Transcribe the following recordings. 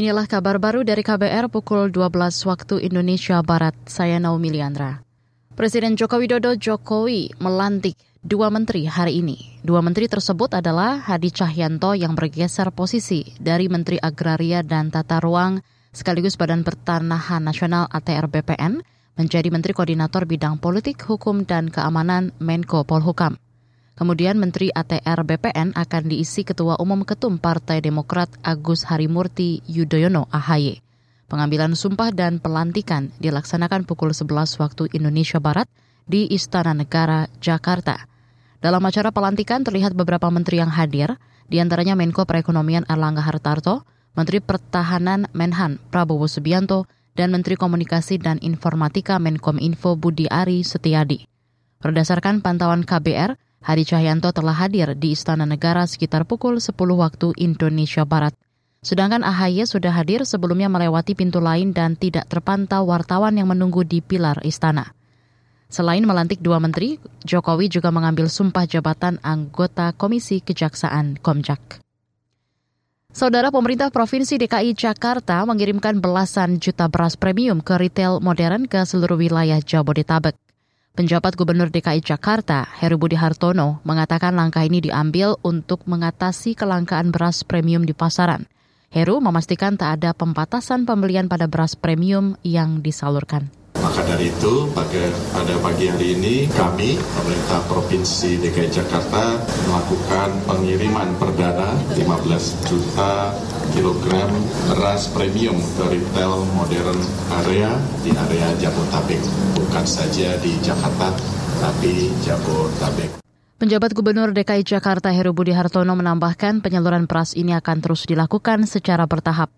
Inilah kabar baru dari KBR pukul 12 waktu Indonesia Barat. Saya Naomi Liandra. Presiden Joko Widodo Jokowi melantik dua menteri hari ini. Dua menteri tersebut adalah Hadi Cahyanto yang bergeser posisi dari Menteri Agraria dan Tata Ruang sekaligus Badan Pertanahan Nasional ATR BPN menjadi Menteri Koordinator Bidang Politik, Hukum, dan Keamanan Menko Polhukam. Kemudian Menteri ATR BPN akan diisi Ketua Umum Ketum Partai Demokrat Agus Harimurti Yudhoyono AHY. Pengambilan sumpah dan pelantikan dilaksanakan pukul 11 waktu Indonesia Barat di Istana Negara, Jakarta. Dalam acara pelantikan terlihat beberapa menteri yang hadir, di antaranya Menko Perekonomian Erlangga Hartarto, Menteri Pertahanan Menhan Prabowo Subianto, dan Menteri Komunikasi dan Informatika Menkominfo Budi Ari Setiadi. Berdasarkan pantauan KBR, Hadi Cahyanto telah hadir di Istana Negara sekitar pukul 10 waktu Indonesia Barat. Sedangkan AHY sudah hadir sebelumnya melewati pintu lain dan tidak terpantau wartawan yang menunggu di pilar istana. Selain melantik dua menteri, Jokowi juga mengambil sumpah jabatan anggota Komisi Kejaksaan Komjak. Saudara pemerintah Provinsi DKI Jakarta mengirimkan belasan juta beras premium ke retail modern ke seluruh wilayah Jabodetabek. Penjabat Gubernur DKI Jakarta, Heru Budi Hartono, mengatakan langkah ini diambil untuk mengatasi kelangkaan beras premium di pasaran. Heru memastikan tak ada pembatasan pembelian pada beras premium yang disalurkan. Maka dari itu, pada, pada pagi hari ini kami, pemerintah Provinsi DKI Jakarta, melakukan pengiriman perdana 15 juta kilogram beras premium ke retail modern area di area Jabodetabek. Bukan saja di Jakarta, tapi Jabodetabek. Penjabat Gubernur DKI Jakarta Heru Budi Hartono menambahkan penyaluran beras ini akan terus dilakukan secara bertahap.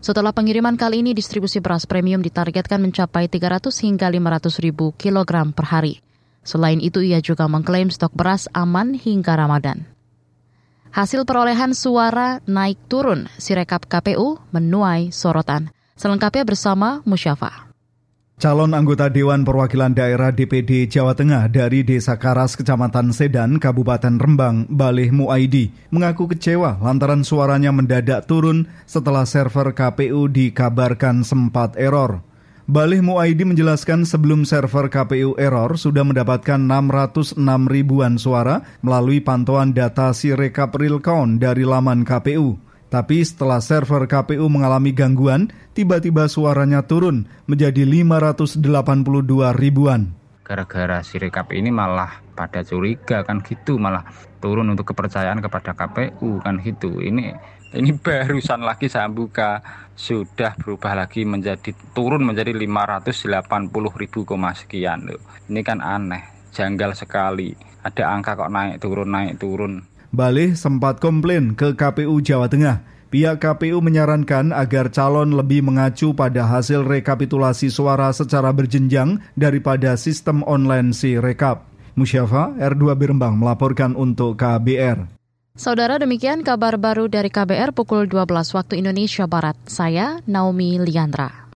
Setelah pengiriman kali ini, distribusi beras premium ditargetkan mencapai 300 hingga 500 ribu kilogram per hari. Selain itu, ia juga mengklaim stok beras aman hingga Ramadan. Hasil perolehan suara naik turun, Sirekap KPU menuai sorotan. Selengkapnya bersama Musyafa. Calon anggota Dewan Perwakilan Daerah DPD Jawa Tengah dari Desa Karas, Kecamatan Sedan, Kabupaten Rembang, Balih Muaidi, mengaku kecewa lantaran suaranya mendadak turun setelah server KPU dikabarkan sempat error. Balih Muaidi menjelaskan sebelum server KPU error sudah mendapatkan 606 ribuan suara melalui pantauan data Sirekap Real Count dari laman KPU. Tapi setelah server KPU mengalami gangguan, tiba-tiba suaranya turun menjadi 582 ribuan. Gara-gara si rekap ini malah pada curiga kan gitu, malah turun untuk kepercayaan kepada KPU kan gitu. Ini ini barusan lagi saya buka sudah berubah lagi menjadi turun menjadi 580 ribu koma sekian loh. Ini kan aneh, janggal sekali. Ada angka kok naik turun naik turun. Balih sempat komplain ke KPU Jawa Tengah. Pihak KPU menyarankan agar calon lebih mengacu pada hasil rekapitulasi suara secara berjenjang daripada sistem online si rekap. Musyafa R2 Birembang melaporkan untuk KBR. Saudara demikian kabar baru dari KBR pukul 12 waktu Indonesia Barat. Saya Naomi Liandra.